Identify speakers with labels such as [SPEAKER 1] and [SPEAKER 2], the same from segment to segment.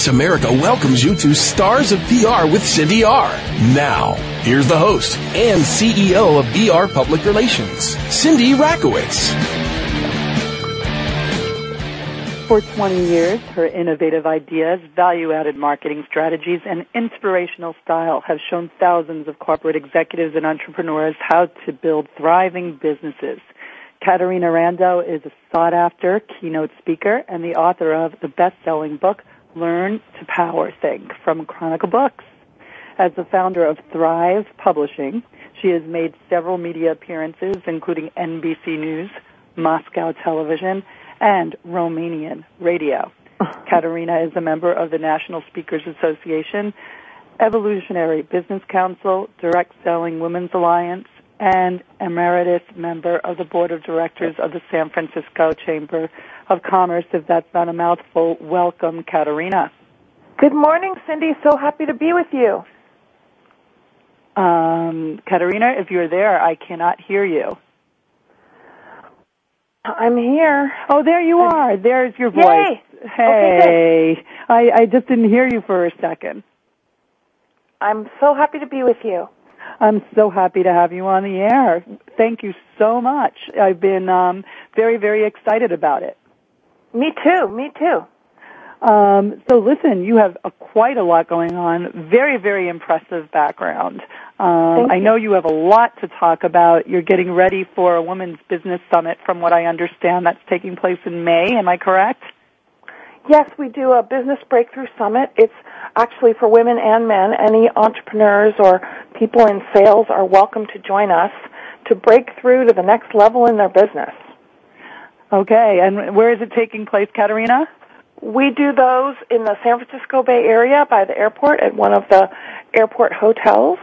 [SPEAKER 1] Voice America welcomes you to Stars of PR with Cindy R. Now, here's the host and CEO of VR Public Relations, Cindy Rakowitz.
[SPEAKER 2] For 20 years, her innovative ideas, value-added marketing strategies, and inspirational style have shown thousands of corporate executives and entrepreneurs how to build thriving businesses. Caterina Rando is a sought-after keynote speaker and the author of the best-selling book, Learn to Power Think from Chronicle Books. As the founder of Thrive Publishing, she has made several media appearances, including NBC News, Moscow Television, and Romanian Radio. Caterina is a member of the National Speakers Association, Evolutionary Business Council, Direct Selling Women's Alliance, and emeritus member of the board of directors of the San Francisco Chamber of Commerce. If that's not a mouthful, welcome, Caterina.
[SPEAKER 3] Good morning, Cindy. So happy to be with you.
[SPEAKER 2] Um, Caterina, if you're there, I cannot hear you.
[SPEAKER 3] I'm here.
[SPEAKER 2] Oh, there you are. There's your voice.
[SPEAKER 3] Yay.
[SPEAKER 2] Hey,
[SPEAKER 3] Okay,
[SPEAKER 2] I, I just didn't hear you for a second.
[SPEAKER 3] I'm so happy to be with you.
[SPEAKER 2] I'm so happy to have you on the air. Thank you so much. I've been um, very, very excited about it.
[SPEAKER 3] Me too. Me too.
[SPEAKER 2] Um, so listen, you have a, quite a lot going on. Very, very impressive background. Um, I know you have a lot to talk about. You're getting ready for a women's business summit, from what I understand. That's taking place in May. Am I correct?
[SPEAKER 3] Yes, we do a business breakthrough summit. It's actually for women and men. Any entrepreneurs or people in sales are welcome to join us to break through to the next level in their business.
[SPEAKER 2] Okay. And where is it taking place, Caterina?
[SPEAKER 3] We do those in the San Francisco Bay Area by the airport at one of the airport hotels.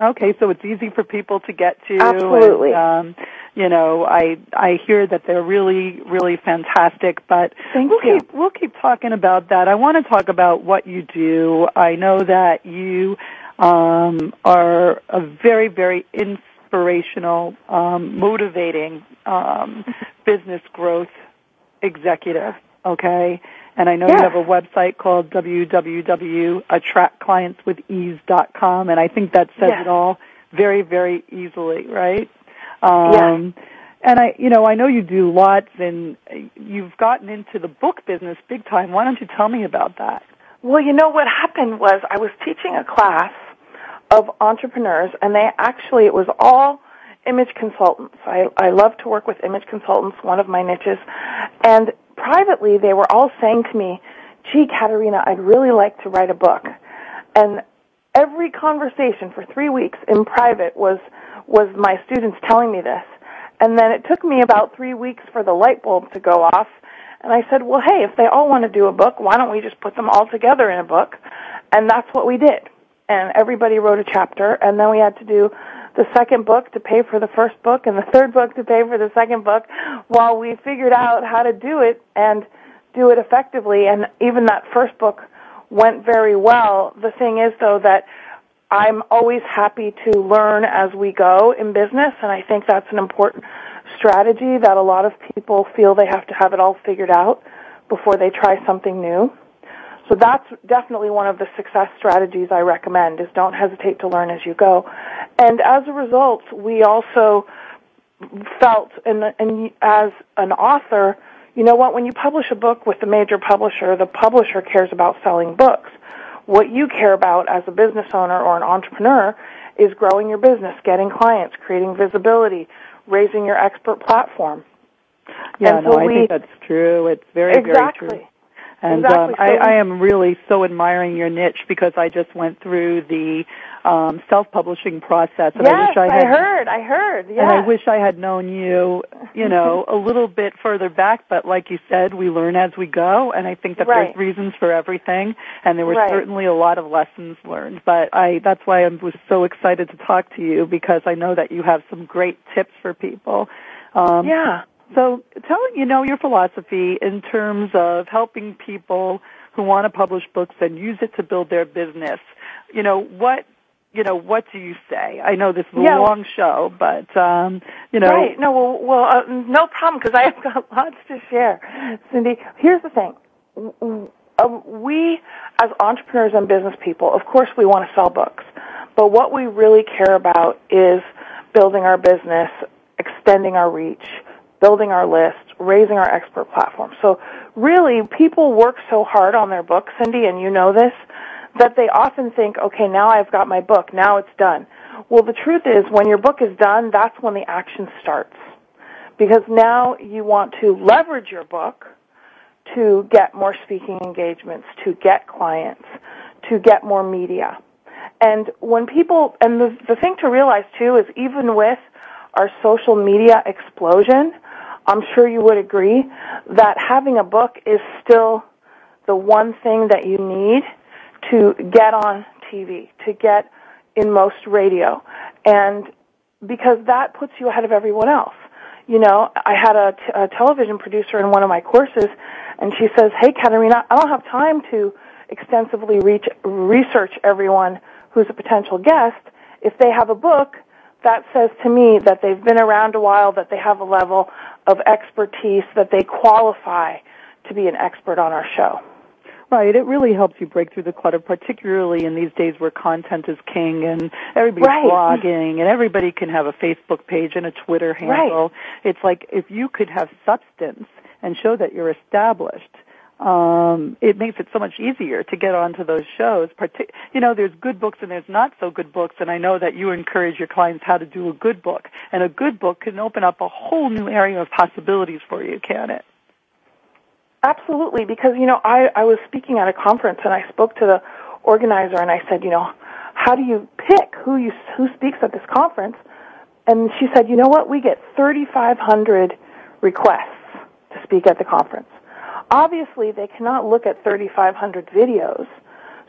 [SPEAKER 2] Okay, so it's easy for people to get to.
[SPEAKER 3] Absolutely.
[SPEAKER 2] And, um, you know, I I hear that they're really really fantastic, but
[SPEAKER 3] Thank
[SPEAKER 2] we'll
[SPEAKER 3] you.
[SPEAKER 2] keep we'll keep talking about that. I want to talk about what you do. I know that you um, are a very very inspirational, um, motivating um, business growth executive. Okay. And I know you have a website called www.attractclientswithease.com, and I think that says
[SPEAKER 3] Yes.
[SPEAKER 2] it all very, very easily, right? Um, And I, you know, I know you do lots, and you've gotten into the book business big time. Why don't you tell me about that?
[SPEAKER 3] Well, you know what happened was I was teaching a class of entrepreneurs, and they actually it was all image consultants. I, I love to work with image consultants, one of my niches, and privately they were all saying to me, "Gee, Caterina, I'd really like to write a book," and every conversation for three weeks in private was was my students telling me this, and then it took me about three weeks for the light bulb to go off. And I said, well, hey, if they all want to do a book, why don't we just put them all together in a book? And that's what we did. And everybody wrote a chapter, and then we had to do the second book to pay for the first book and the third book to pay for the second book while we figured out how to do it and do it effectively. And even that first book went very well. The thing is, though, that I'm always happy to learn as we go in business, and I think that's an important strategy that a lot of people feel they have to have it all figured out before they try something new. So that's definitely one of the success strategies I recommend is don't hesitate to learn as you go. And as a result, we also felt and, and as an author, you know what, when you publish a book with a major publisher, the publisher cares about selling books. What you care about as a business owner or an entrepreneur is growing your business, getting clients, creating visibility, raising your expert platform.
[SPEAKER 2] Yeah,
[SPEAKER 3] and
[SPEAKER 2] no,
[SPEAKER 3] so
[SPEAKER 2] I think that's true. It's very,
[SPEAKER 3] exactly.
[SPEAKER 2] very true. And
[SPEAKER 3] exactly.
[SPEAKER 2] um, I, I am really so admiring your niche because I just went through the um, self-publishing process, and
[SPEAKER 3] yes,
[SPEAKER 2] I wish I had.
[SPEAKER 3] I heard. I heard. Yes.
[SPEAKER 2] And I wish I had known you, you know, a little bit further back. But like you said, we learn as we go, and I think that
[SPEAKER 3] Right.
[SPEAKER 2] there's reasons for everything, and there were
[SPEAKER 3] Right.
[SPEAKER 2] certainly a lot of lessons learned. But I, that's why I was so excited to talk to you because I know that you have some great tips for people. Um,
[SPEAKER 3] yeah.
[SPEAKER 2] So tell you know your philosophy in terms of helping people who want to publish books and use it to build their business. You know what you know what do you say? I know this is a
[SPEAKER 3] Yeah.
[SPEAKER 2] long show, but um, you know
[SPEAKER 3] Right. No, well, well uh, no problem because I have got lots to share. Cindy, here's the thing. Um, we, as entrepreneurs and business people, of course we want to sell books. But what we really care about is building our business, extending our reach, building our list, raising our expert platform. So really, people work so hard on their book, Cindy, and you know this, that they often think, okay, now I've got my book, now it's done. Well, the truth is, when your book is done, that's when the action starts. Because now you want to leverage your book to get more speaking engagements, to get clients, to get more media. And when people, and the, the thing to realize too is even with our social media explosion, I'm sure you would agree that having a book is still the one thing that you need to get on TV, to get in most radio. And because that puts you ahead of everyone else. You know, I had a, t- a television producer in one of my courses, and she says, "Hey, Caterina, I don't have time to extensively reach, research everyone who's a potential guest. If they have a book, that says to me that they've been around a while, that they have a level of expertise, that they qualify to be an expert on our show."
[SPEAKER 2] Right, it really helps you break through the clutter, particularly in these days where content is king and everybody's
[SPEAKER 3] Right.
[SPEAKER 2] blogging and everybody can have a Facebook page and a Twitter handle. Right. It's like if you could have substance and show that you're established, um, it makes it so much easier to get onto those shows. Partic- you know, there's good books and there's not so good books, and I know that you encourage your clients how to do a good book. And a good book can open up a whole new area of possibilities for you, can it?
[SPEAKER 3] Absolutely, because you know, I, I was speaking at a conference and I spoke to the organizer and I said, you know, how do you pick who you who speaks at this conference? And she said, you know what? We get 3,500 requests to speak at the conference. Obviously, they cannot look at 3,500 videos.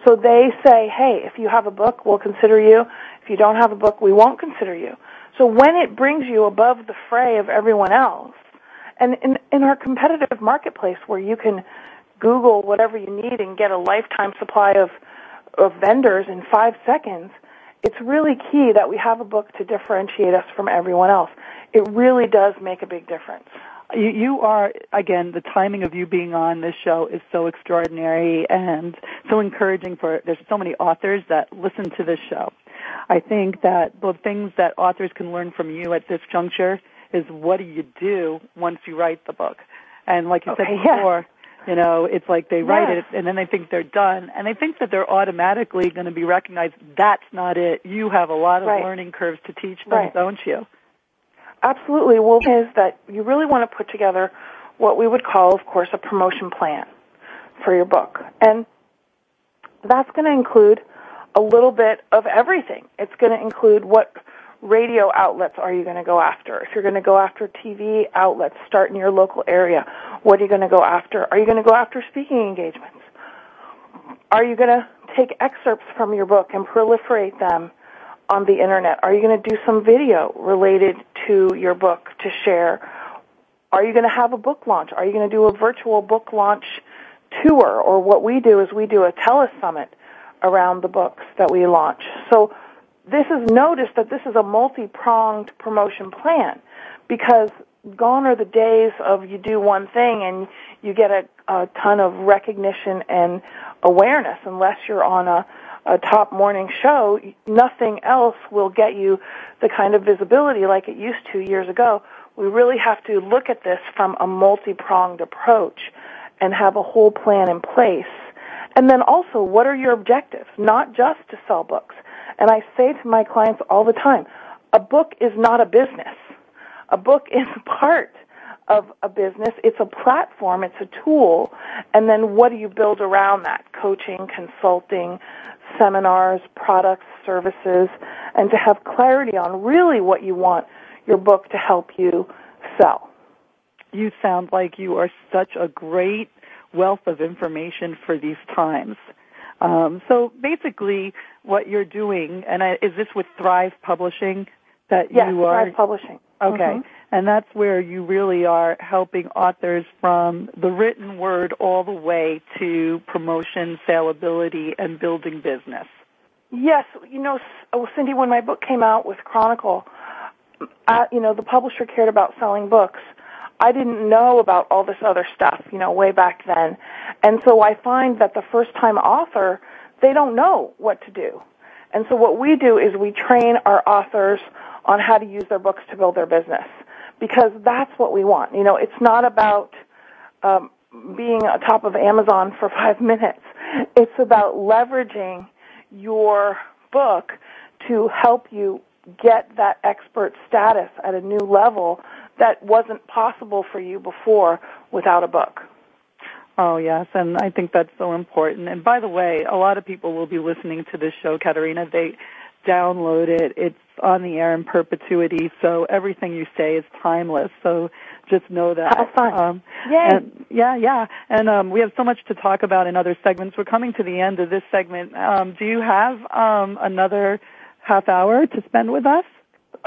[SPEAKER 3] So they say, hey, if you have a book, we'll consider you. If you don't have a book, we won't consider you. So when it brings you above the fray of everyone else, and in, in our competitive marketplace where you can Google whatever you need and get a lifetime supply of, of vendors in five seconds, it's really key that we have a book to differentiate us from everyone else. It really does make a big difference.
[SPEAKER 2] You, you are again the timing of you being on this show is so extraordinary and so encouraging for there's so many authors that listen to this show. I think that the things that authors can learn from you at this juncture is what do you do once you write the book? And like you
[SPEAKER 3] Okay,
[SPEAKER 2] said
[SPEAKER 3] yeah.
[SPEAKER 2] before, you know, it's like they write
[SPEAKER 3] Yes.
[SPEAKER 2] it and then they think they're done and they think that they're automatically going to be recognized. That's not it. You have a lot of
[SPEAKER 3] Right.
[SPEAKER 2] learning curves to teach them,
[SPEAKER 3] Right.
[SPEAKER 2] don't you?
[SPEAKER 3] Absolutely. Well, is that you really want to put together what we would call, of course, a promotion plan for your book. And that's going to include a little bit of everything. It's going to include what radio outlets are you going to go after? If you're going to go after TV outlets, start in your local area. What are you going to go after? Are you going to go after speaking engagements? Are you going to take excerpts from your book and proliferate them on the internet? Are you going to do some video related to your book to share? Are you going to have a book launch? Are you going to do a virtual book launch tour? Or what we do is we do a telesummit around the books that we launch. So this is notice that this is a multi-pronged promotion plan because gone are the days of you do one thing and you get a, a ton of recognition and awareness unless you're on a, a top morning show nothing else will get you the kind of visibility like it used to years ago we really have to look at this from a multi-pronged approach and have a whole plan in place and then also what are your objectives not just to sell books and I say to my clients all the time, a book is not a business. A book is part of a business. It's a platform, it's a tool, and then what do you build around that? Coaching, consulting, seminars, products, services, and to have clarity on really what you want your book to help you sell.
[SPEAKER 2] You sound like you are such a great wealth of information for these times. Um, so basically, what you're doing, and I, is this with Thrive Publishing that
[SPEAKER 3] yes,
[SPEAKER 2] you are?
[SPEAKER 3] Thrive Publishing.
[SPEAKER 2] Okay.
[SPEAKER 3] Mm-hmm.
[SPEAKER 2] And that's where you really are helping authors from the written word all the way to promotion, saleability, and building business.
[SPEAKER 3] Yes, you know, oh, Cindy, when my book came out with Chronicle, uh, you know, the publisher cared about selling books. I didn't know about all this other stuff, you know, way back then. And so I find that the first time author, they don't know what to do. And so what we do is we train our authors on how to use their books to build their business because that's what we want. You know, it's not about um, being on top of Amazon for five minutes. It's about leveraging your book to help you get that expert status at a new level that wasn't possible for you before without a book.
[SPEAKER 2] Oh yes, and I think that's so important. And by the way, a lot of people will be listening to this show, Caterina. They download it. It's on the air in perpetuity, so everything you say is timeless. So just know that.
[SPEAKER 3] How fun.
[SPEAKER 2] Um,
[SPEAKER 3] Yay.
[SPEAKER 2] And, yeah, yeah. And um, we have so much to talk about in other segments. We're coming to the end of this segment. Um, do you have um, another half hour to spend with us?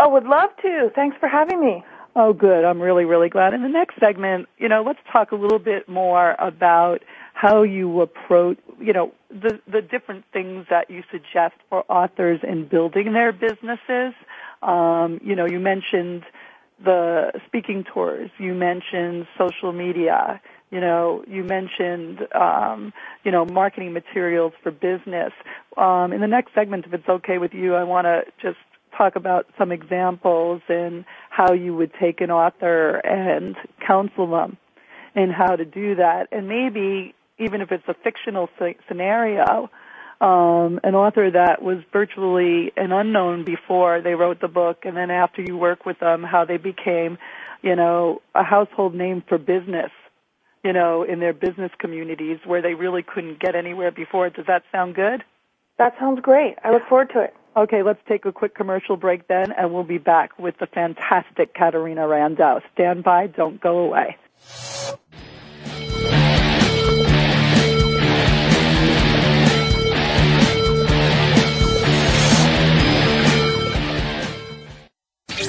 [SPEAKER 3] Oh, would love to. Thanks for having me.
[SPEAKER 2] Oh, good. I'm really, really glad. In the next segment, you know, let's talk a little bit more about how you approach, you know, the, the different things that you suggest for authors in building their businesses. Um, you know, you mentioned the speaking tours. You mentioned social media. You know, you mentioned, um, you know, marketing materials for business. Um, in the next segment, if it's okay with you, I want to just talk about some examples and how you would take an author and counsel them and how to do that. And maybe even if it's a fictional scenario, um, an author that was virtually an unknown before they wrote the book, and then after you work with them, how they became, you know, a household name for business, you know, in their business communities where they really couldn't get anywhere before. Does that sound good?
[SPEAKER 3] That sounds great. I look forward to it.
[SPEAKER 2] Okay, let's take a quick commercial break then, and we'll be back with the fantastic Caterina Rando. Stand by, don't go away.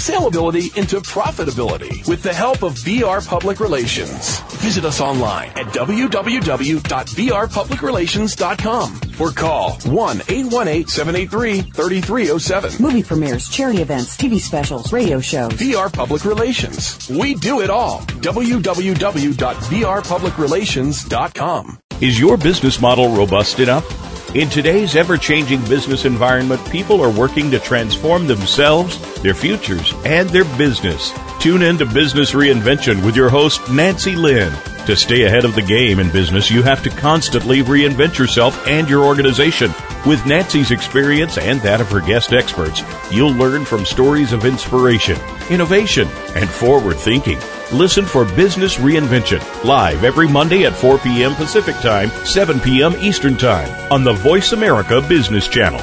[SPEAKER 1] saleability into profitability with the help of VR Public Relations. Visit us online at www.vrpublicrelations.com or call 1-818-783-3307.
[SPEAKER 4] Movie premieres, charity events, TV specials, radio shows.
[SPEAKER 1] VR Public Relations. We do it all. www.vrpublicrelations.com.
[SPEAKER 5] Is your business model robust enough? In today's ever changing business environment, people are working to transform themselves, their futures, and their business. Tune in to Business Reinvention with your host, Nancy Lynn. To stay ahead of the game in business, you have to constantly reinvent yourself and your organization. With Nancy's experience and that of her guest experts, you'll learn from stories of inspiration, innovation, and forward thinking. Listen for Business Reinvention live every Monday at 4 p.m. Pacific Time, 7 p.m. Eastern Time on the Voice America Business Channel.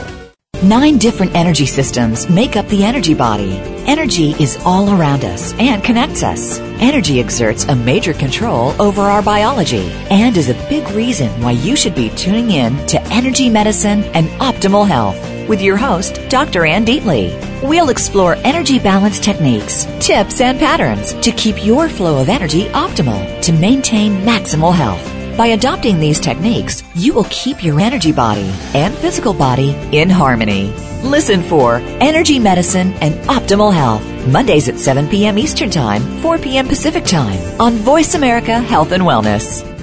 [SPEAKER 6] Nine different energy systems make up the energy body. Energy is all around us and connects us. Energy exerts a major control over our biology and is a big reason why you should be tuning in to Energy Medicine and Optimal Health. With your host, Dr. Ann Deatley. We'll explore energy balance techniques, tips, and patterns to keep your flow of energy optimal to maintain maximal health. By adopting these techniques, you will keep your energy body and physical body in harmony. Listen for Energy Medicine and Optimal Health, Mondays at 7 p.m. Eastern Time, 4 p.m. Pacific Time on Voice America Health and Wellness.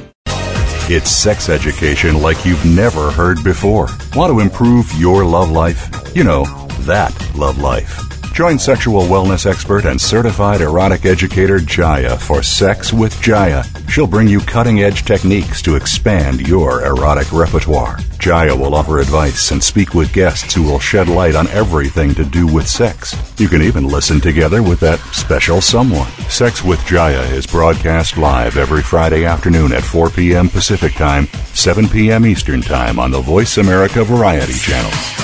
[SPEAKER 7] It's sex education like you've never heard before. Want to improve your love life? You know, that love life. Join sexual wellness expert and certified erotic educator Jaya for Sex with Jaya. She'll bring you cutting edge techniques to expand your erotic repertoire. Jaya will offer advice and speak with guests who will shed light on everything to do with sex. You can even listen together with that special someone. Sex with Jaya is broadcast live every Friday afternoon at 4 p.m. Pacific Time, 7 p.m. Eastern Time on the Voice America Variety Channel.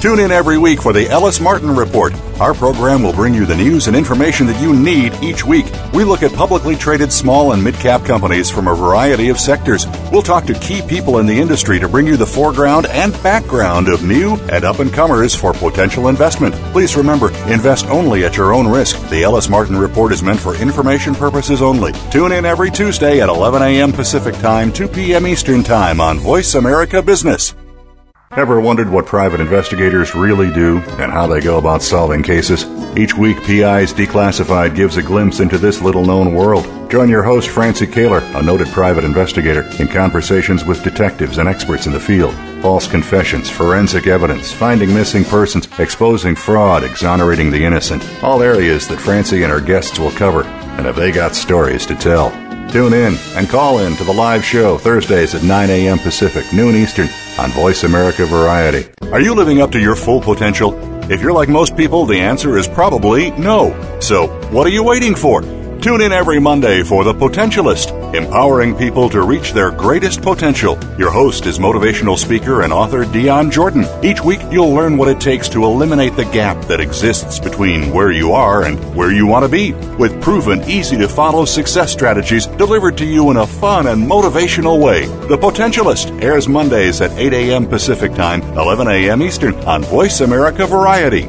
[SPEAKER 7] Tune in every week for the Ellis Martin Report. Our program will bring you the news and information that you need each week. We look at publicly traded small and mid cap companies from a variety of sectors. We'll talk to key people in the industry to bring you the foreground and background of new and up and comers for potential investment. Please remember, invest only at your own risk. The Ellis Martin Report is meant for information purposes only. Tune in every Tuesday at 11 a.m. Pacific Time, 2 p.m. Eastern Time on Voice America Business. Ever wondered what private investigators really do and how they go about solving cases? Each week, PI's Declassified gives a glimpse into this little known world. Join your host, Francie Koehler, a noted private investigator, in conversations with detectives and experts in the field. False confessions, forensic evidence, finding missing persons, exposing fraud, exonerating the innocent. All areas that Francie and her guests will cover. And have they got stories to tell? Tune in and call in to the live show Thursdays at 9 a.m. Pacific, noon Eastern on Voice America Variety. Are you living up to your full potential? If you're like most people, the answer is probably no. So, what are you waiting for? Tune in every Monday for The Potentialist, empowering people to reach their greatest potential. Your host is motivational speaker and author Dion Jordan. Each week, you'll learn what it takes to eliminate the gap that exists between where you are and where you want to be, with proven, easy to follow success strategies delivered to you in a fun and motivational way. The Potentialist airs Mondays at 8 a.m. Pacific Time, 11 a.m. Eastern on Voice America Variety.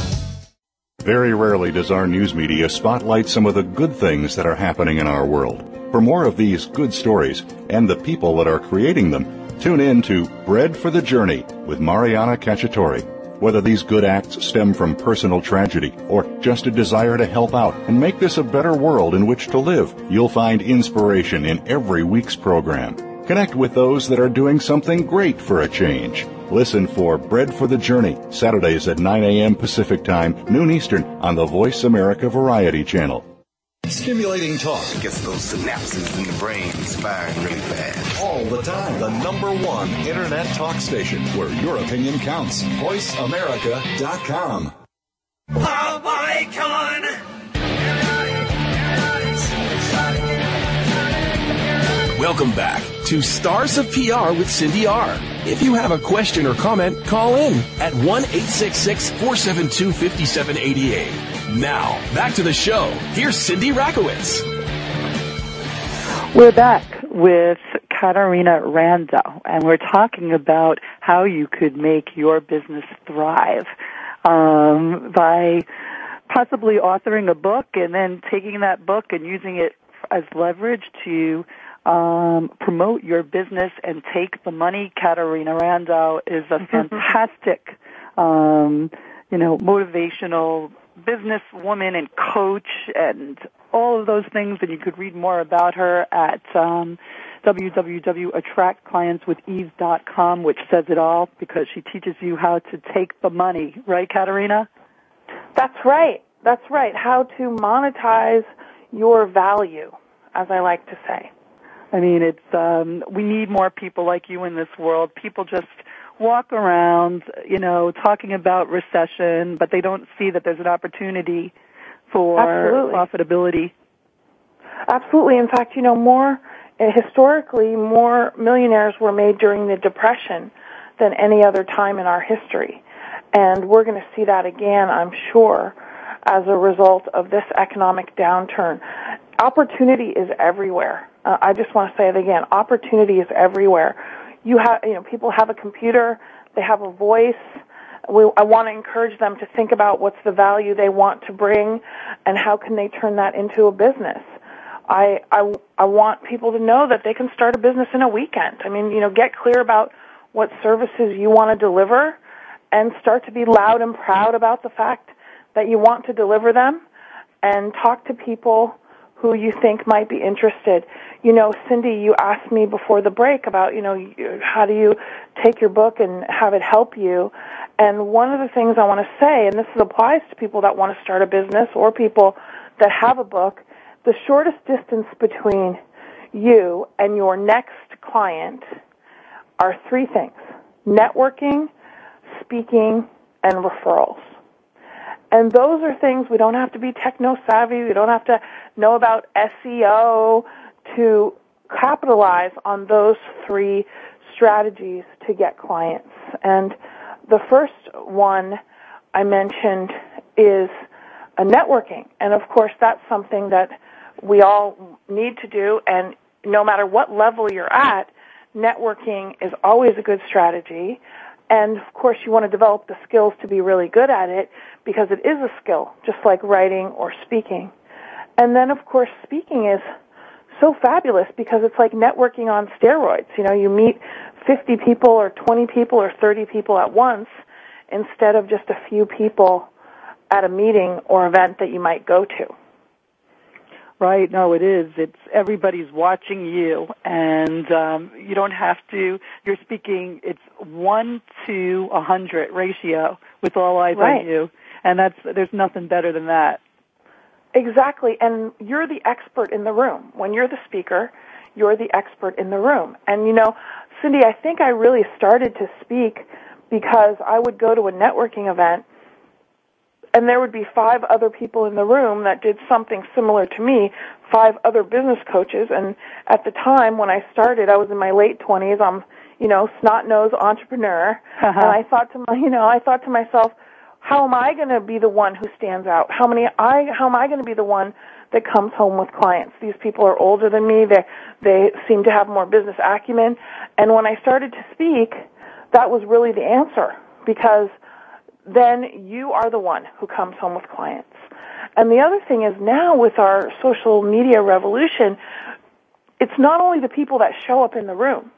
[SPEAKER 7] Very rarely does our news media spotlight some of the good things that are happening in our world. For more of these good stories and the people that are creating them, tune in to Bread for the Journey with Mariana Cacciatore. Whether these good acts stem from personal tragedy or just a desire to help out and make this a better world in which to live, you'll find inspiration in every week's program. Connect with those that are doing something great for a change. Listen for Bread for the Journey, Saturdays at 9 a.m. Pacific Time, noon Eastern, on the Voice America Variety Channel. Stimulating talk
[SPEAKER 8] gets those synapses in the brain firing really fast.
[SPEAKER 7] all the time. The number one internet talk station where your opinion counts. VoiceAmerica.com.
[SPEAKER 1] Welcome back to Stars of PR with Cindy R. If you have a question or comment, call in at 1 866 472 5788. Now, back to the show. Here's Cindy Rakowitz.
[SPEAKER 2] We're back with Caterina Rando, and we're talking about how you could make your business thrive um, by possibly authoring a book and then taking that book and using it as leverage to um, promote your business and take the money. Caterina Rando is a fantastic, um, you know, motivational businesswoman and coach and all of those things. And you could read more about her at um, www.attractclientswithease.com, which says it all because she teaches you how to take the money. Right, Caterina?
[SPEAKER 3] That's right. That's right. How to monetize your value, as I like to say.
[SPEAKER 2] I mean, it's um, we need more people like you in this world. People just walk around, you know, talking about recession, but they don't see that there's an opportunity for
[SPEAKER 3] Absolutely.
[SPEAKER 2] profitability.
[SPEAKER 3] Absolutely. In fact, you know, more uh, historically, more millionaires were made during the Depression than any other time in our history. And we're going to see that again, I'm sure, as a result of this economic downturn. Opportunity is everywhere. Uh, I just want to say it again. Opportunity is everywhere. You have, you know, people have a computer, they have a voice. We, I want to encourage them to think about what's the value they want to bring and how can they turn that into a business. I, I, I want people to know that they can start a business in a weekend. I mean, you know, get clear about what services you want to deliver and start to be loud and proud about the fact that you want to deliver them and talk to people who you think might be interested. You know, Cindy, you asked me before the break about, you know, how do you take your book and have it help you? And one of the things I want to say, and this applies to people that want to start a business or people that have a book, the shortest distance between you and your next client are three things. Networking, speaking, and referrals. And those are things we don't have to be techno savvy, we don't have to know about SEO to capitalize on those three strategies to get clients. And the first one I mentioned is networking. And of course that's something that we all need to do and no matter what level you're at, networking is always a good strategy. And of course, you want to develop the skills to be really good at it because it is a skill, just like writing or speaking. And then, of course, speaking is so fabulous because it's like networking on steroids. You know, you meet 50 people or 20 people or 30 people at once instead of just a few people at a meeting or event that you might go to.
[SPEAKER 2] Right. No, it is. It's everybody's watching you, and um, you don't have to. You're speaking. It's one to a hundred ratio with all eyes
[SPEAKER 3] right.
[SPEAKER 2] on you, and that's there's nothing better than that.
[SPEAKER 3] Exactly, and you're the expert in the room. When you're the speaker, you're the expert in the room. And you know, Cindy, I think I really started to speak because I would go to a networking event and there would be five other people in the room that did something similar to me, five other business coaches. And at the time when I started, I was in my late twenties. I'm, you know, snot nosed entrepreneur,
[SPEAKER 2] Uh-huh.
[SPEAKER 3] and I thought to my, you know, I thought to myself, how am I going to be the one who stands out? How many I, how am I going to be the one that comes home with clients? These people are older than me. They, they seem to have more business acumen. And when I started to speak, that was really the answer because then you are the one who comes home with clients. And the other thing is now with our social media revolution, it's not only the people that show up in the room,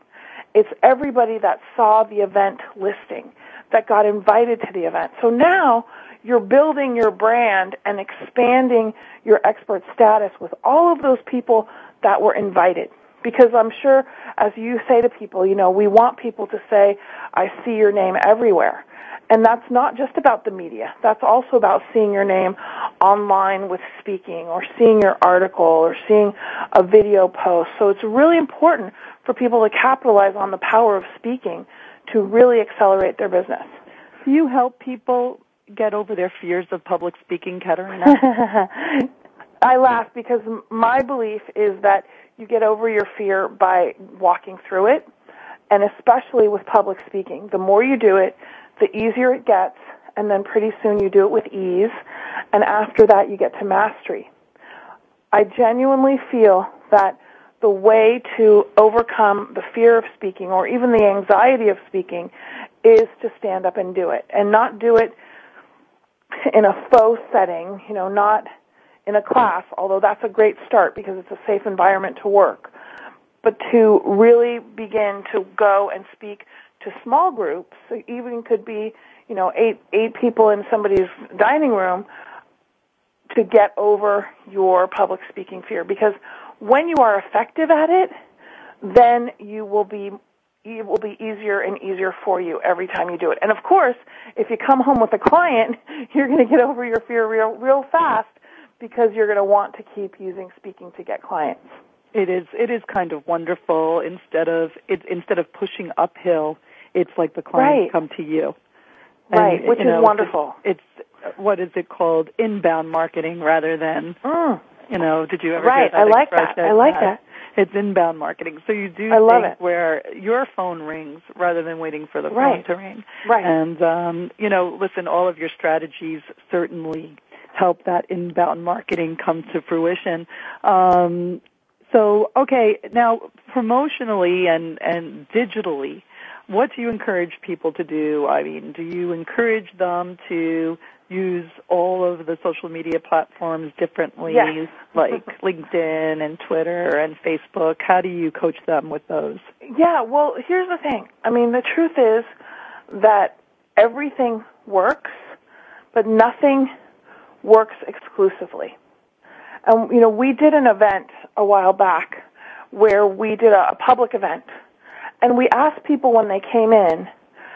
[SPEAKER 3] it's everybody that saw the event listing, that got invited to the event. So now you're building your brand and expanding your expert status with all of those people that were invited. Because I'm sure, as you say to people, you know, we want people to say, I see your name everywhere. And that's not just about the media. That's also about seeing your name online with speaking or seeing your article or seeing a video post. So it's really important for people to capitalize on the power of speaking to really accelerate their business.
[SPEAKER 2] Do you help people get over their fears of public speaking, Caterina?
[SPEAKER 3] I laugh because my belief is that you get over your fear by walking through it, and especially with public speaking. The more you do it, the easier it gets, and then pretty soon you do it with ease, and after that you get to mastery. I genuinely feel that the way to overcome the fear of speaking or even the anxiety of speaking is to stand up and do it and not do it in a faux setting, you know, not in a class, although that's a great start because it's a safe environment to work, but to really begin to go and speak to small groups, it even could be, you know, eight eight people in somebody's dining room to get over your public speaking fear. Because when you are effective at it, then you will be it will be easier and easier for you every time you do it. And of course, if you come home with a client, you're going to get over your fear real real fast because you're going to want to keep using speaking to get clients.
[SPEAKER 2] It is it is kind of wonderful instead of it instead of pushing uphill, it's like the clients
[SPEAKER 3] Right.
[SPEAKER 2] come to you.
[SPEAKER 3] Right, which
[SPEAKER 2] you
[SPEAKER 3] is
[SPEAKER 2] know,
[SPEAKER 3] wonderful.
[SPEAKER 2] It's, it's what is it called? Inbound marketing rather than
[SPEAKER 3] Mm.
[SPEAKER 2] you know, did you ever
[SPEAKER 3] Right, I like that. I like that.
[SPEAKER 2] It's inbound marketing. So you do
[SPEAKER 3] I love it.
[SPEAKER 2] where your phone rings rather than waiting for the
[SPEAKER 3] Right.
[SPEAKER 2] phone to ring.
[SPEAKER 3] Right.
[SPEAKER 2] And um, you know, listen, all of your strategies certainly help that inbound marketing come to fruition. Um, so, okay, now promotionally and and digitally, what do you encourage people to do? I mean, do you encourage them to use all of the social media platforms differently,
[SPEAKER 3] Yes.
[SPEAKER 2] like LinkedIn and Twitter and Facebook? How do you coach them with those?
[SPEAKER 3] Yeah, well, here's the thing. I mean, the truth is that everything works, but nothing works exclusively. And, you know, we did an event a while back where we did a, a public event, and we asked people when they came in,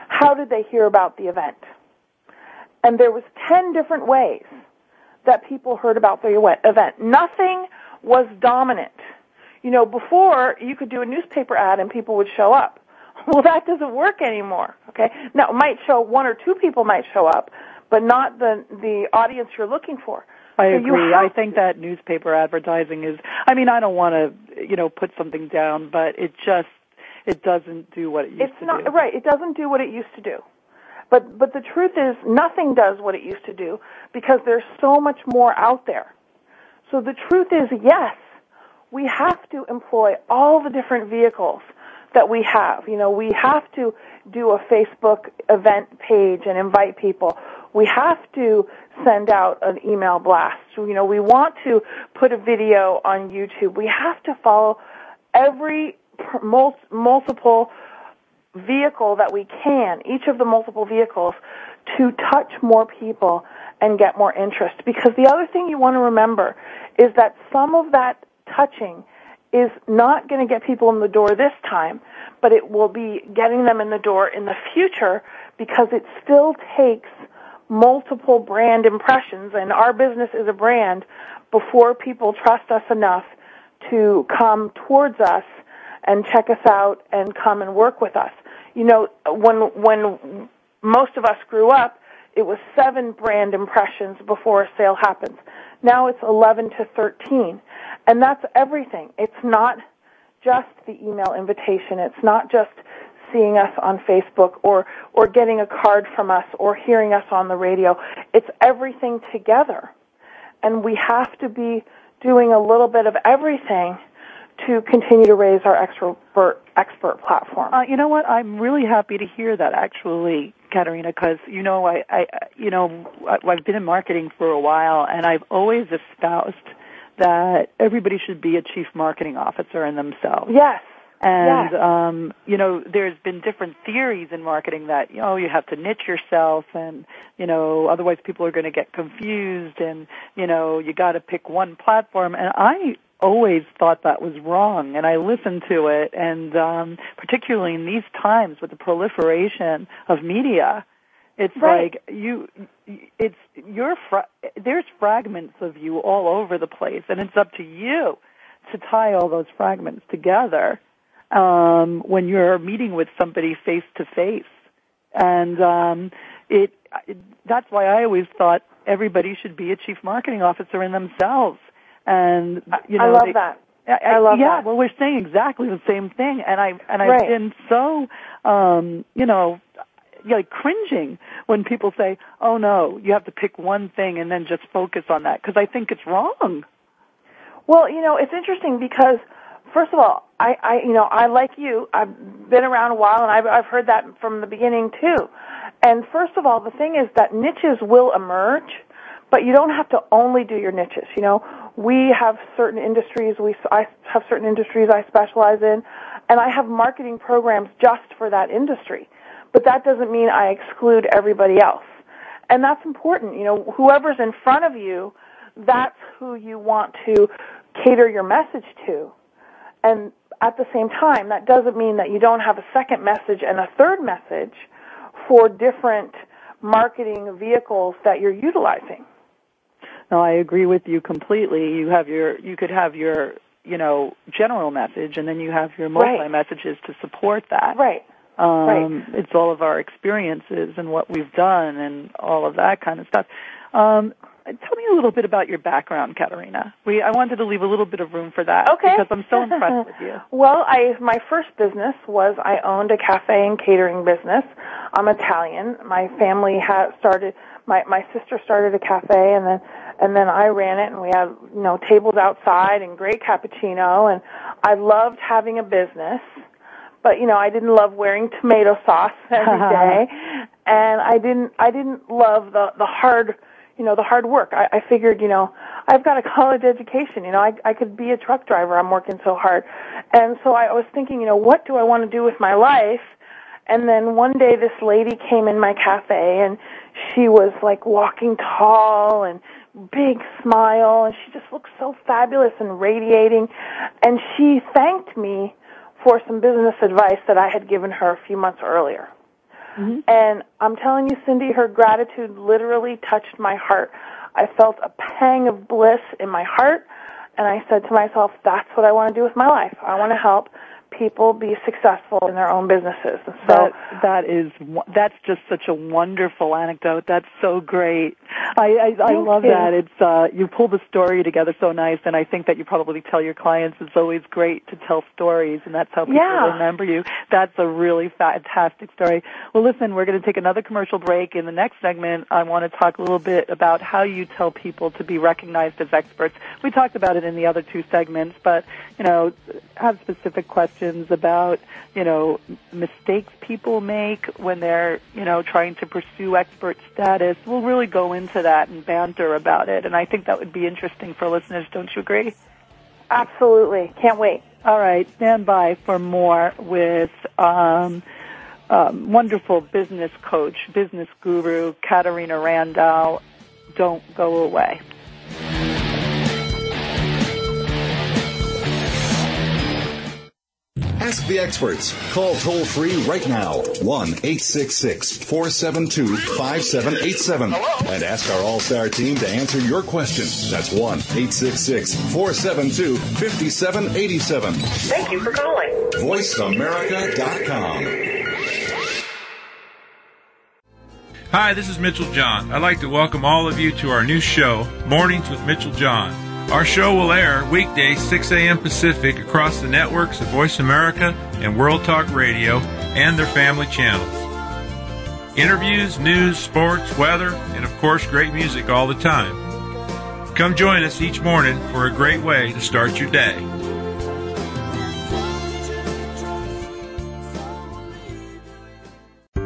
[SPEAKER 3] how did they hear about the event? And there was 10 different ways that people heard about the event. Nothing was dominant. You know, before you could do a newspaper ad and people would show up. Well, that doesn't work anymore. Okay. Now, it might show one or two people might show up, but not the the audience you're looking for.
[SPEAKER 2] I
[SPEAKER 3] So
[SPEAKER 2] agree. I think that newspaper advertising is. I mean, I don't want to, you know, put something down, but it just it doesn't do what it used to do.
[SPEAKER 3] it's
[SPEAKER 2] to
[SPEAKER 3] not
[SPEAKER 2] do.
[SPEAKER 3] right. It doesn't do what it used to do. But but the truth is, nothing does what it used to do because there's so much more out there. So the truth is, yes, we have to employ all the different vehicles that we have. You know, we have to do a Facebook event page and invite people. We have to send out an email blast. You know, we want to put a video on YouTube. We have to follow every multiple vehicle that we can, each of the multiple vehicles, to touch more people and get more interest. Because the other thing you want to remember is that some of that touching is not going to get people in the door this time, but it will be getting them in the door in the future because it still takes multiple brand impressions and our business is a brand before people trust us enough to come towards us and check us out and come and work with us. You know, when when most of us grew up, it was seven brand impressions before a sale happens. Now it's 11 to 13. And that's everything. It's not just the email invitation. It's not just seeing us on Facebook or, or getting a card from us or hearing us on the radio. It's everything together. And we have to be doing a little bit of everything to continue to raise our expert, expert platform.
[SPEAKER 2] Uh, you know what? I'm really happy to hear that actually, Caterina, because you know, I, I, you know, I've been in marketing for a while, and I've always espoused that everybody should be a chief marketing officer in themselves.
[SPEAKER 3] yes.
[SPEAKER 2] And um, you know, there's been different theories in marketing that you know you have to niche yourself, and you know, otherwise people are going to get confused, and you know, you got to pick one platform. And I always thought that was wrong, and I listened to it, and um, particularly in these times with the proliferation of media, it's
[SPEAKER 3] Right.
[SPEAKER 2] like you, it's you're fra- there's fragments of you all over the place, and it's up to you to tie all those fragments together um, when you're meeting with somebody face to face. And um, it, it that's why I always thought everybody should be a chief marketing officer in themselves. And you know,
[SPEAKER 3] I love
[SPEAKER 2] they-
[SPEAKER 3] that.
[SPEAKER 2] I,
[SPEAKER 3] I love
[SPEAKER 2] yeah,
[SPEAKER 3] that.
[SPEAKER 2] well, we're saying exactly the same thing, and I and I've
[SPEAKER 3] Right.
[SPEAKER 2] been so, um, you know, like cringing when people say, "Oh no, you have to pick one thing and then just focus on that," because I think it's wrong.
[SPEAKER 3] Well, you know, it's interesting because first of all, I, I you know, I like you, I've been around a while and I've I've heard that from the beginning too. And first of all, the thing is that niches will emerge, but you don't have to only do your niches, you know. We have certain industries, we I have certain industries I specialize in, and I have marketing programs just for that industry. But that doesn't mean I exclude everybody else. And that's important, you know, whoever's in front of you, that's who you want to cater your message to. And at the same time, that doesn't mean that you don't have a second message and a third message for different marketing vehicles that you're utilizing.
[SPEAKER 2] No, I agree with you completely. You have your, you could have your, you know, general message, and then you have your multi
[SPEAKER 3] Right.
[SPEAKER 2] messages to support that.
[SPEAKER 3] Right.
[SPEAKER 2] Um,
[SPEAKER 3] Right.
[SPEAKER 2] It's all of our experiences and what we've done and all of that kind of stuff. Um, tell me a little bit about your background, Caterina. We, I wanted to leave a little bit of room for that
[SPEAKER 3] Okay.
[SPEAKER 2] because I'm so impressed with you.
[SPEAKER 3] Well, I my first business was I owned a cafe and catering business. I'm Italian. My family had started my my sister started a cafe and then and then I ran it and we had you know tables outside and great cappuccino and I loved having a business. But you know, I didn't love wearing tomato sauce every day and I didn't I didn't love the the hard you know the hard work. I, I figured you know I've got a college education. You know I I could be a truck driver. I'm working so hard, and so I was thinking you know what do I want to do with my life? And then one day this lady came in my cafe and she was like walking tall and big smile and she just looked so fabulous and radiating and she thanked me for some business advice that I had given her a few months earlier. Mm-hmm. And I'm telling you, Cindy, her gratitude literally touched my heart. I felt a pang of bliss in my heart, and I said to myself, that's what I want to do with my life. I want to help people be successful in their own businesses. And so,
[SPEAKER 2] that that is that's just such a wonderful anecdote. That's so great. I I, I love
[SPEAKER 3] you.
[SPEAKER 2] that. It's uh you pull the story together so nice, and I think that you probably tell your clients it's always great to tell stories, and that's how people
[SPEAKER 3] Yeah.
[SPEAKER 2] remember you. That's a really fantastic story. Well, listen, we're going to take another commercial break. In the next segment, I want to talk a little bit about how you tell people to be recognized as experts. We talked about it in the other two segments, but you know, have specific questions about you know mistakes people make when they're you know trying to pursue expert status. We'll really go into that and banter about it, and I think that would be interesting for listeners. Don't you agree?
[SPEAKER 3] absolutely. Can't wait.
[SPEAKER 2] All right, stand by for more with um, um, wonderful business coach, business guru, Caterina Rando. Don't go away.
[SPEAKER 7] Ask the experts. Call toll free right now 1 866 472 5787 and ask our All Star team to answer your question. That's 1 866 472 5787.
[SPEAKER 9] Thank you for calling.
[SPEAKER 7] VoiceAmerica.com.
[SPEAKER 10] Hi, this is Mitchell John. I'd like to welcome all of you to our new show, Mornings with Mitchell John. Our show will air weekdays 6 a.m. Pacific across the networks of Voice America and World Talk Radio and their family channels. Interviews, news, sports, weather, and of course, great music all the time. Come join us each morning for a great way to start your day.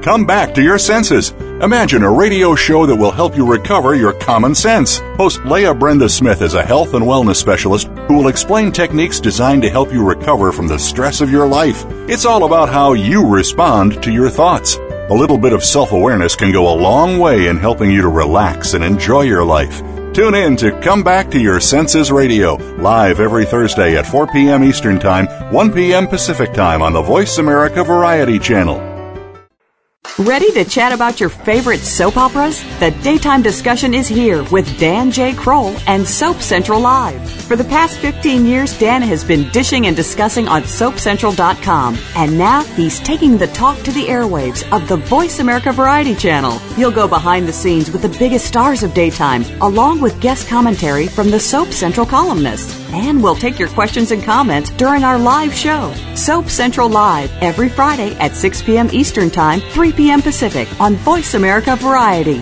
[SPEAKER 7] Come back to your senses. Imagine a radio show that will help you recover your common sense. Host Leah Brenda Smith is a health and wellness specialist who will explain techniques designed to help you recover from the stress of your life. It's all about how you respond to your thoughts. A little bit of self awareness can go a long way in helping you to relax and enjoy your life. Tune in to Come Back to Your Senses Radio, live every Thursday at 4 p.m. Eastern Time, 1 p.m. Pacific Time on the Voice America Variety Channel.
[SPEAKER 4] Ready to chat about your favorite soap operas? The daytime discussion is here with Dan J. Kroll and Soap Central Live. For the past 15 years, Dan has been dishing and discussing on SoapCentral.com. And now he's taking the talk to the airwaves of the Voice America Variety Channel. You'll go behind the scenes with the biggest stars of daytime, along with guest commentary from the Soap Central columnists. And we'll take your questions and comments during our live show, Soap Central Live, every Friday at 6 p.m. Eastern Time, 3 p.m. Pacific on Voice America Variety.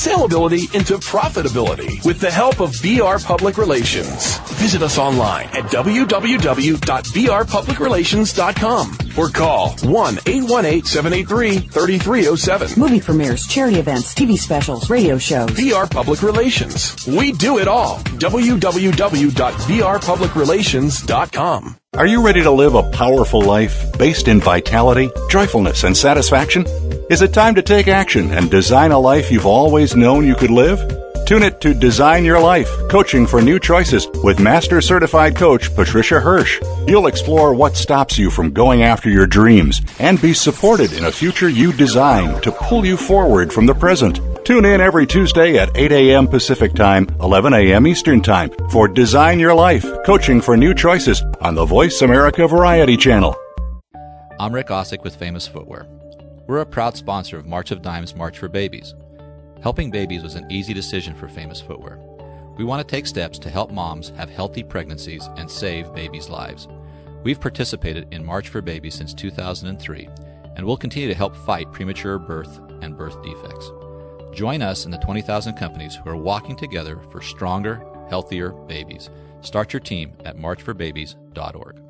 [SPEAKER 1] salability into profitability with the help of VR Public Relations. Visit us online at www.vrpublicrelations.com or call 1-818-783-3307.
[SPEAKER 4] Movie premieres, charity events, TV specials, radio shows.
[SPEAKER 1] VR Public Relations. We do it all. www.vrpublicrelations.com.
[SPEAKER 7] Are you ready to live a powerful life based in vitality, joyfulness, and satisfaction? Is it time to take action and design a life you've always known you could live? Tune it to Design Your Life, Coaching for New Choices with Master Certified Coach Patricia Hirsch. You'll explore what stops you from going after your dreams and be supported in a future you design to pull you forward from the present. Tune in every Tuesday at 8 a.m. Pacific Time, 11 a.m. Eastern Time for Design Your Life, Coaching for New Choices on the Voice America Variety Channel.
[SPEAKER 9] I'm Rick Ausick with Famous Footwear. We're a proud sponsor of March of Dimes March for Babies. Helping babies was an easy decision for Famous Footwear. We want to take steps to help moms have healthy pregnancies and save babies' lives. We've participated in March for Babies since 2003 and will continue to help fight premature birth and birth defects. Join us in the 20,000 companies who are walking together for stronger, healthier babies. Start your team at marchforbabies.org.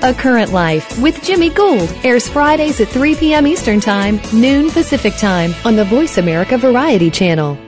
[SPEAKER 11] A Current Life with Jimmy Gould airs Fridays at 3 p.m. Eastern Time, noon Pacific Time on the Voice America Variety Channel.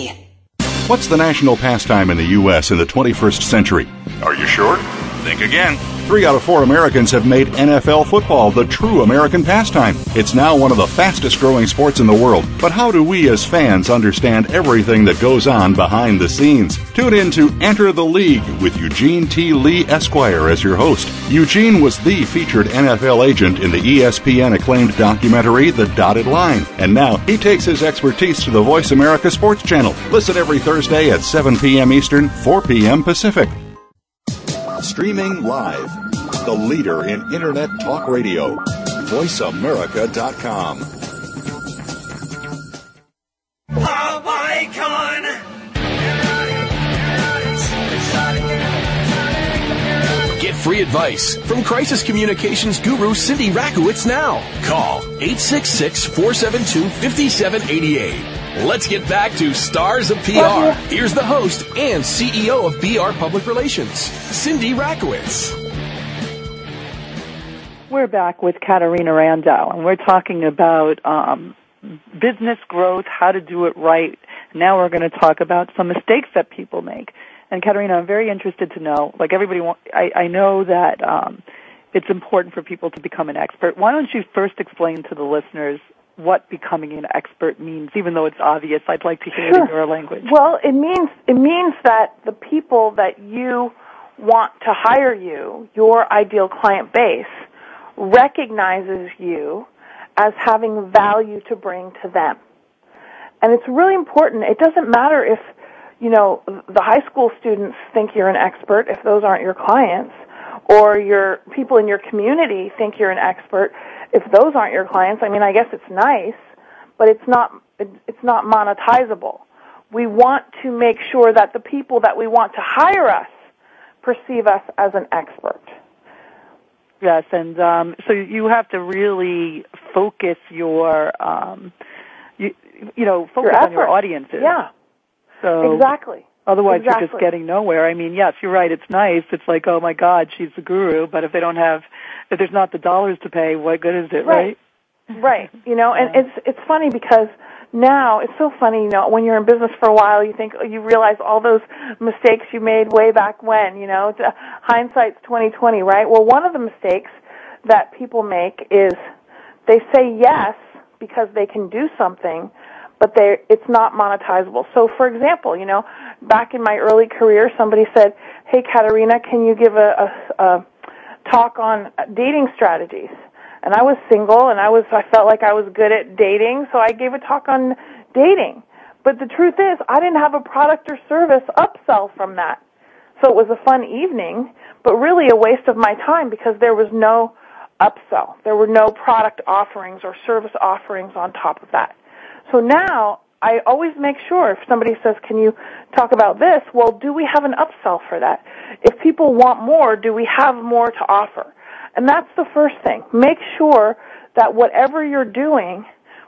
[SPEAKER 7] What's the national pastime in the U.S. in the 21st century? Are you sure? Think again. Three out of four Americans have made NFL football the true American pastime. It's now one of the fastest growing sports in the world. But how do we as fans understand everything that goes on behind the scenes? Tune in to Enter the League with Eugene T. Lee Esquire as your host. Eugene was the featured NFL agent in the ESPN acclaimed documentary The Dotted Line. And now he takes his expertise to the Voice America Sports Channel. Listen every Thursday at 7 p.m. Eastern, 4 p.m. Pacific. Streaming live. The leader in Internet talk radio. VoiceAmerica.com.
[SPEAKER 12] Pop icon.
[SPEAKER 1] Get free advice from crisis communications guru Cindy Rakowitz now. Call 866-472-5788. Let's get back to Stars of PR. Here's the host and CEO of VR Public Relations, Cindy Rakowitz.
[SPEAKER 2] We're back with Caterina Rando, and we're talking about um, business growth, how to do it right. Now we're going to talk about some mistakes that people make. And Caterina, I'm very interested to know, like everybody, I, I know that um, it's important for people to become an expert. Why don't you first explain to the listeners what becoming an expert means, even though it's obvious? I'd like to hear it in your language.
[SPEAKER 3] Well, it means it means that the people that you want to hire you, your ideal client base, recognizes you as having value to bring to them. And it's really important. It doesn't matter if, you know, the high school students think you're an expert if those aren't your clients, or your people in your community think you're an expert if those aren't your clients. I mean, I guess it's nice, but it's not it's not monetizable. We want to make sure that the people that we want to hire us perceive us as an expert.
[SPEAKER 2] Yes, and um, so you have to really focus your, um, you, you know, focus
[SPEAKER 3] Your
[SPEAKER 2] on your audiences.
[SPEAKER 3] Yeah.
[SPEAKER 2] So
[SPEAKER 3] Exactly.
[SPEAKER 2] Otherwise, you're just getting nowhere. I mean, yes, you're right. It's nice. It's like, oh my God, she's the guru. But if they don't have, if there's not the dollars to pay, what good is it, right?
[SPEAKER 3] Right. Right. You know, and it's it's funny because now it's so funny, you know, when you're in business for a while, you think oh, you realize all those mistakes you made way back when, you know, it's, hindsight's 2020, right? Well, one of the mistakes that people make is they say yes because they can do something, but they it's not monetizable. So, for example, you know, back in my early career, somebody said, "Hey, Caterina, can you give a, a, a talk on dating strategies?" and I was single and I was I felt like I was good at dating, so I gave a talk on dating. But the truth is, I didn't have a product or service upsell from that. So it was a fun evening, but really a waste of my time because there was no upsell. There were no product offerings or service offerings on top of that. So now I always make sure if somebody says, "Can you talk about this?" Well, do we have an upsell for that? If people want more, do we have more to offer? And that's the first thing. Make sure that whatever you're doing,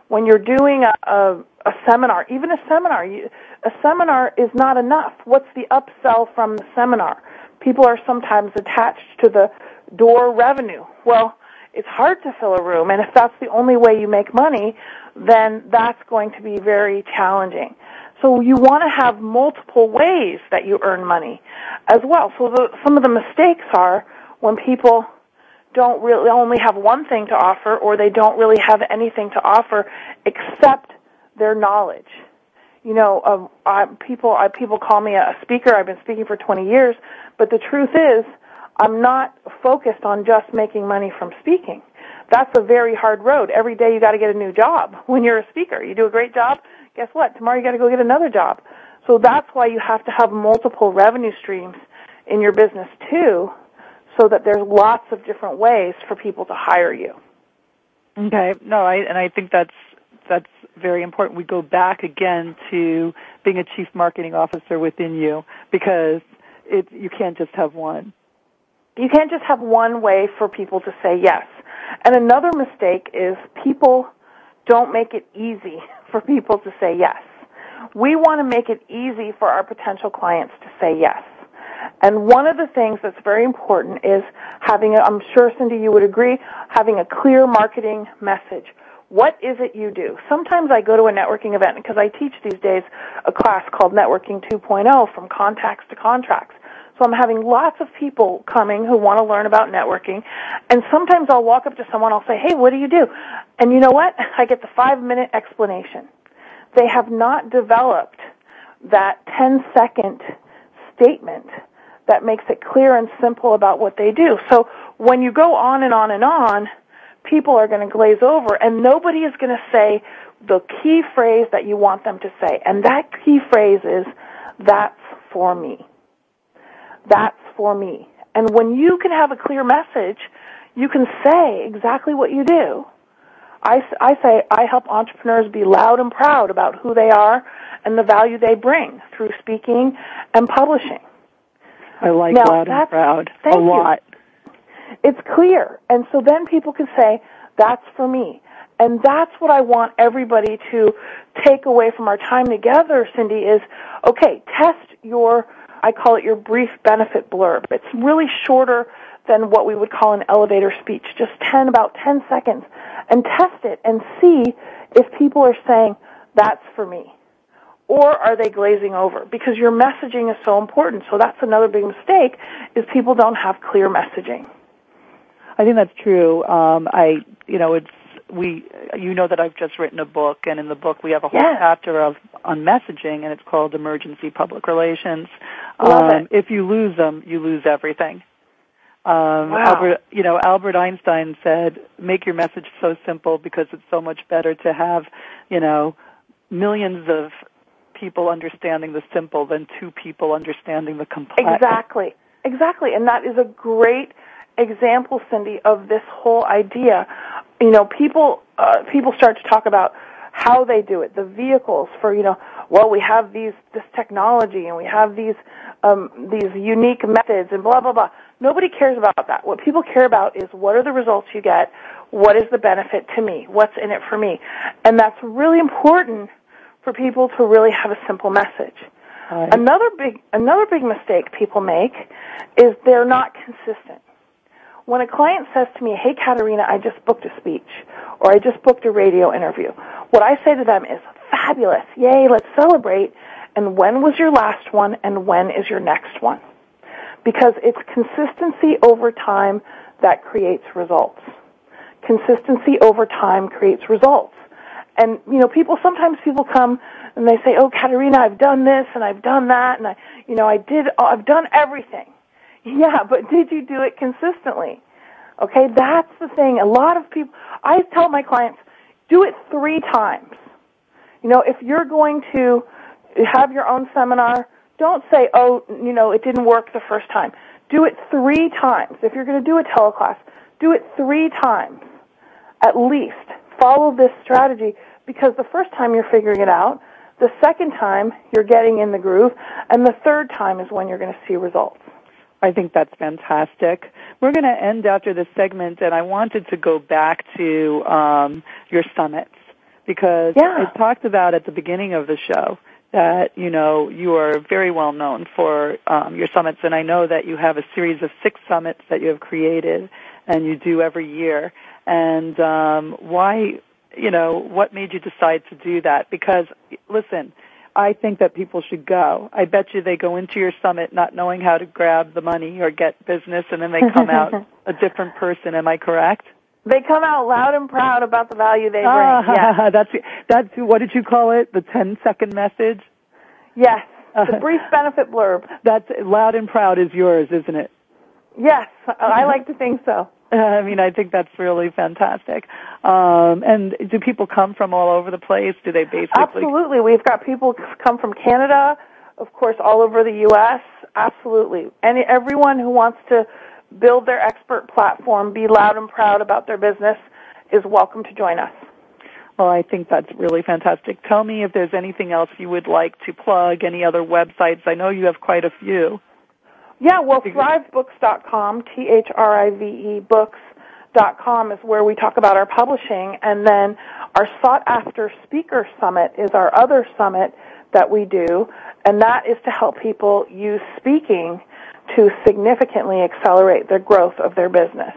[SPEAKER 3] when you're doing a, a, a seminar, even a seminar, you, a seminar is not enough. What's the upsell from the seminar? People are sometimes attached to the door revenue. Well, it's hard to fill a room, and if that's the only way you make money, then that's going to be very challenging. So you want to have multiple ways that you earn money as well. So the, some of the mistakes are when people don't really only have one thing to offer or they don't really have anything to offer except their knowledge. You know, um, I, people I, people call me a speaker. I've been speaking for 20 years, but the truth is, I'm not focused on just making money from speaking. That's a very hard road. Every day you got to get a new job. When you're a speaker, you do a great job. Guess what? Tomorrow you got to go get another job. So that's why you have to have multiple revenue streams in your business too, so that there's lots of different ways for people to hire you.
[SPEAKER 2] Okay. No, I and I think that's that's very important. We go back again to being a chief marketing officer within you because it you can't just have one.
[SPEAKER 3] You can't just have one way for people to say yes. And another mistake is people don't make it easy for people to say yes. We want to make it easy for our potential clients to say yes. And one of the things that's very important is having, a, I'm sure Cindy you would agree, having a clear marketing message. What is it you do? Sometimes I go to a networking event because I teach these days a class called Networking 2.0 from contacts to contracts. So I'm having lots of people coming who want to learn about networking. And sometimes I'll walk up to someone, I'll say, hey, what do you do? And you know what? I get the five minute explanation. They have not developed that 10 second statement that makes it clear and simple about what they do. So when you go on and on and on, people are going to glaze over and nobody is going to say the key phrase that you want them to say. And that key phrase is, that's for me. That's for me. And when you can have a clear message, you can say exactly what you do. I, I say I help entrepreneurs be loud and proud about who they are and the value they bring through speaking and publishing.
[SPEAKER 2] I like
[SPEAKER 3] now,
[SPEAKER 2] loud and proud a lot.
[SPEAKER 3] You. It's clear. And so then people can say, that's for me. And that's what I want everybody to take away from our time together, Cindy, is, okay, test your, I call it your brief benefit blurb. It's really shorter than what we would call an elevator speech, just 10, about 10 seconds. And test it and see if people are saying, that's for me or are they glazing over? Because your messaging is so important. So that's another big mistake is people don't have clear messaging.
[SPEAKER 2] I think that's true. Um, I, you know, it's we. You know that I've just written a book, and in the book we have a whole chapter of on messaging, and it's called Emergency Public Relations.
[SPEAKER 3] Love
[SPEAKER 2] um,
[SPEAKER 3] it.
[SPEAKER 2] If you lose them, you lose everything. Um,
[SPEAKER 3] wow.
[SPEAKER 2] Albert, you know, Albert Einstein said, "Make your message so simple because it's so much better to have, you know, millions of people understanding the simple than two people understanding the complex.
[SPEAKER 3] Exactly. Exactly. And that is a great example, Cindy, of this whole idea. You know, people, uh, people start to talk about how they do it, the vehicles for, you know, well, we have these, this technology and we have these, um, these unique methods and blah, blah, blah. Nobody cares about that. What people care about is what are the results you get? What is the benefit to me? What's in it for me? And that's really important for people to really have a simple message.
[SPEAKER 2] Right.
[SPEAKER 3] Another big another big mistake people make is they're not consistent. When a client says to me, "Hey Caterina, I just booked a speech or I just booked a radio interview." What I say to them is, fabulous. Yay, let's celebrate. And when was your last one and when is your next one? Because it's consistency over time that creates results. Consistency over time creates results. And, you know, people, sometimes people come and they say, oh, Caterina, I've done this and I've done that and I, you know, I did, I've done everything. Yeah, but did you do it consistently? Okay, that's the thing. A lot of people, I tell my clients, do it three times. You know, if you're going to have your own seminar, don't say, oh, you know, it didn't work the first time. Do it three times. If you're going to do a teleclass, do it three times at least. Follow this strategy because the first time you're figuring it out, the second time you're getting in the groove, and the third time is when you're going to see results.
[SPEAKER 2] I think that's fantastic. We're going to end after this segment, and I wanted to go back to um, your summits because
[SPEAKER 3] yeah.
[SPEAKER 2] I talked about at the beginning of the show that you know you are very well known for um, your summits, and I know that you have a series of six summits that you have created and you do every year. And um, why, you know, what made you decide to do that? Because listen, I think that people should go. I bet you they go into your summit not knowing how to grab the money or get business, and then they come out a different person. Am I correct?
[SPEAKER 3] They come out loud and proud about the value they bring.
[SPEAKER 2] Ah,
[SPEAKER 3] yes.
[SPEAKER 2] that's that's what did you call it? The 10 second message.
[SPEAKER 3] Yes, the brief benefit blurb.
[SPEAKER 2] That's loud and proud is yours, isn't it?
[SPEAKER 3] Yes, I like to think so.
[SPEAKER 2] I mean, I think that's really fantastic. Um, and do people come from all over the place? Do they basically?
[SPEAKER 3] Absolutely. We've got people come from Canada, of course, all over the U.S. Absolutely. And everyone who wants to build their expert platform, be loud and proud about their business, is welcome to join us.
[SPEAKER 2] Well, I think that's really fantastic. Tell me if there's anything else you would like to plug, any other websites. I know you have quite a few.
[SPEAKER 3] Yeah, well, thrivebooks.com, T-H-R-I-V-E books.com is where we talk about our publishing. And then our sought after speaker summit is our other summit that we do. And that is to help people use speaking to significantly accelerate the growth of their business.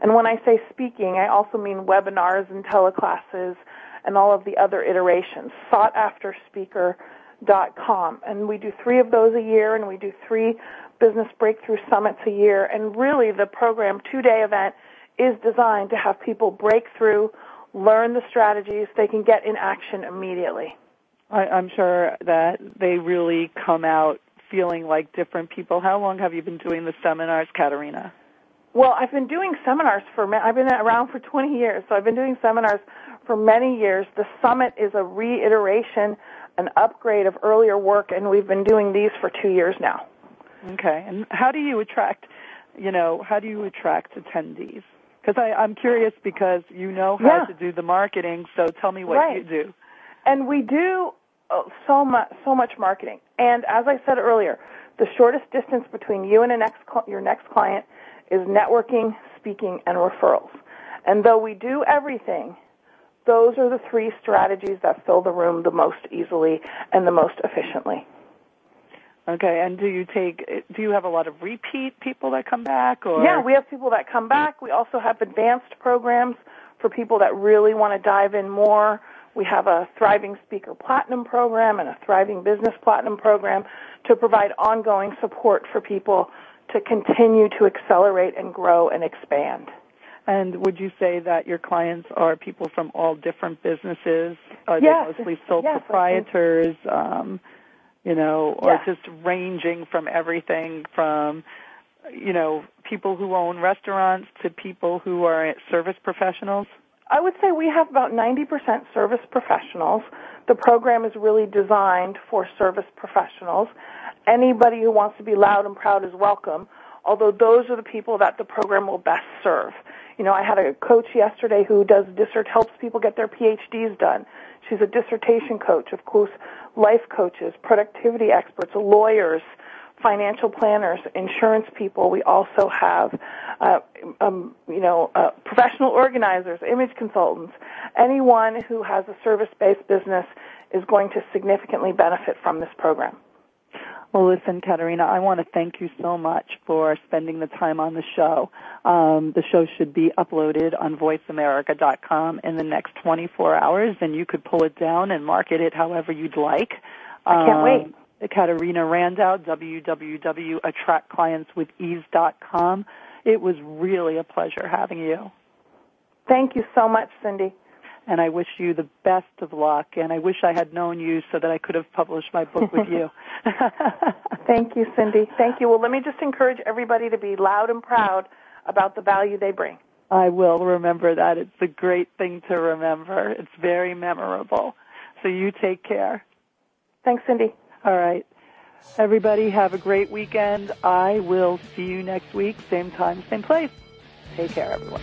[SPEAKER 3] And when I say speaking, I also mean webinars and teleclasses and all of the other iterations. Sought after speaker.com. And we do three of those a year and we do three business breakthrough summits a year. And really the program two day event is designed to have people break through, learn the strategies, they can get in action immediately.
[SPEAKER 2] I, I'm sure that they really come out feeling like different people. How long have you been doing the seminars, Caterina?
[SPEAKER 3] Well, I've been doing seminars for, I've been around for 20 years, so I've been doing seminars for many years. The summit is a reiteration, an upgrade of earlier work, and we've been doing these for two years now.
[SPEAKER 2] Okay. And how do you attract, you know, how do you attract attendees? Because I'm curious because you know how
[SPEAKER 3] yeah.
[SPEAKER 2] to do the marketing, so tell me what
[SPEAKER 3] right.
[SPEAKER 2] you do.
[SPEAKER 3] And we do uh, so much, so much marketing. And as I said earlier, the shortest distance between you and next, your next client is networking, speaking, and referrals. And though we do everything, those are the three strategies that fill the room the most easily and the most efficiently.
[SPEAKER 2] Okay, and do you take? Do you have a lot of repeat people that come back? Or
[SPEAKER 3] yeah, we have people that come back. We also have advanced programs for people that really want to dive in more. We have a Thriving Speaker Platinum program and a Thriving Business Platinum program to provide ongoing support for people to continue to accelerate and grow and expand.
[SPEAKER 2] And would you say that your clients are people from all different businesses? Are
[SPEAKER 3] yes.
[SPEAKER 2] they mostly sole
[SPEAKER 3] yes,
[SPEAKER 2] proprietors? Um, you know, or
[SPEAKER 3] yeah.
[SPEAKER 2] just ranging from everything from, you know, people who own restaurants to people who are service professionals?
[SPEAKER 3] I would say we have about 90% service professionals. The program is really designed for service professionals. Anybody who wants to be loud and proud is welcome, although those are the people that the program will best serve. You know, I had a coach yesterday who does dissert helps people get their PhDs done. She's a dissertation coach, of course, life coaches, productivity experts, lawyers, financial planners, insurance people. We also have, uh, um, you know, uh, professional organizers, image consultants. Anyone who has a service-based business is going to significantly benefit from this program.
[SPEAKER 2] Well, listen, Caterina, I want to thank you so much for spending the time on the show. Um, the show should be uploaded on voiceamerica.com in the next 24 hours, and you could pull it down and market it however you'd like.
[SPEAKER 3] I can't wait.
[SPEAKER 2] Um, Caterina Rando, www.attractclientswithease.com. It was really a pleasure having you.
[SPEAKER 3] Thank you so much, Cindy.
[SPEAKER 2] And I wish you the best of luck. And I wish I had known you so that I could have published my book with you.
[SPEAKER 3] Thank you, Cindy. Thank you. Well, let me just encourage everybody to be loud and proud about the value they bring.
[SPEAKER 2] I will remember that. It's a great thing to remember. It's very memorable. So you take care.
[SPEAKER 3] Thanks, Cindy.
[SPEAKER 2] All right. Everybody have a great weekend. I will see you next week, same time, same place. Take care, everyone.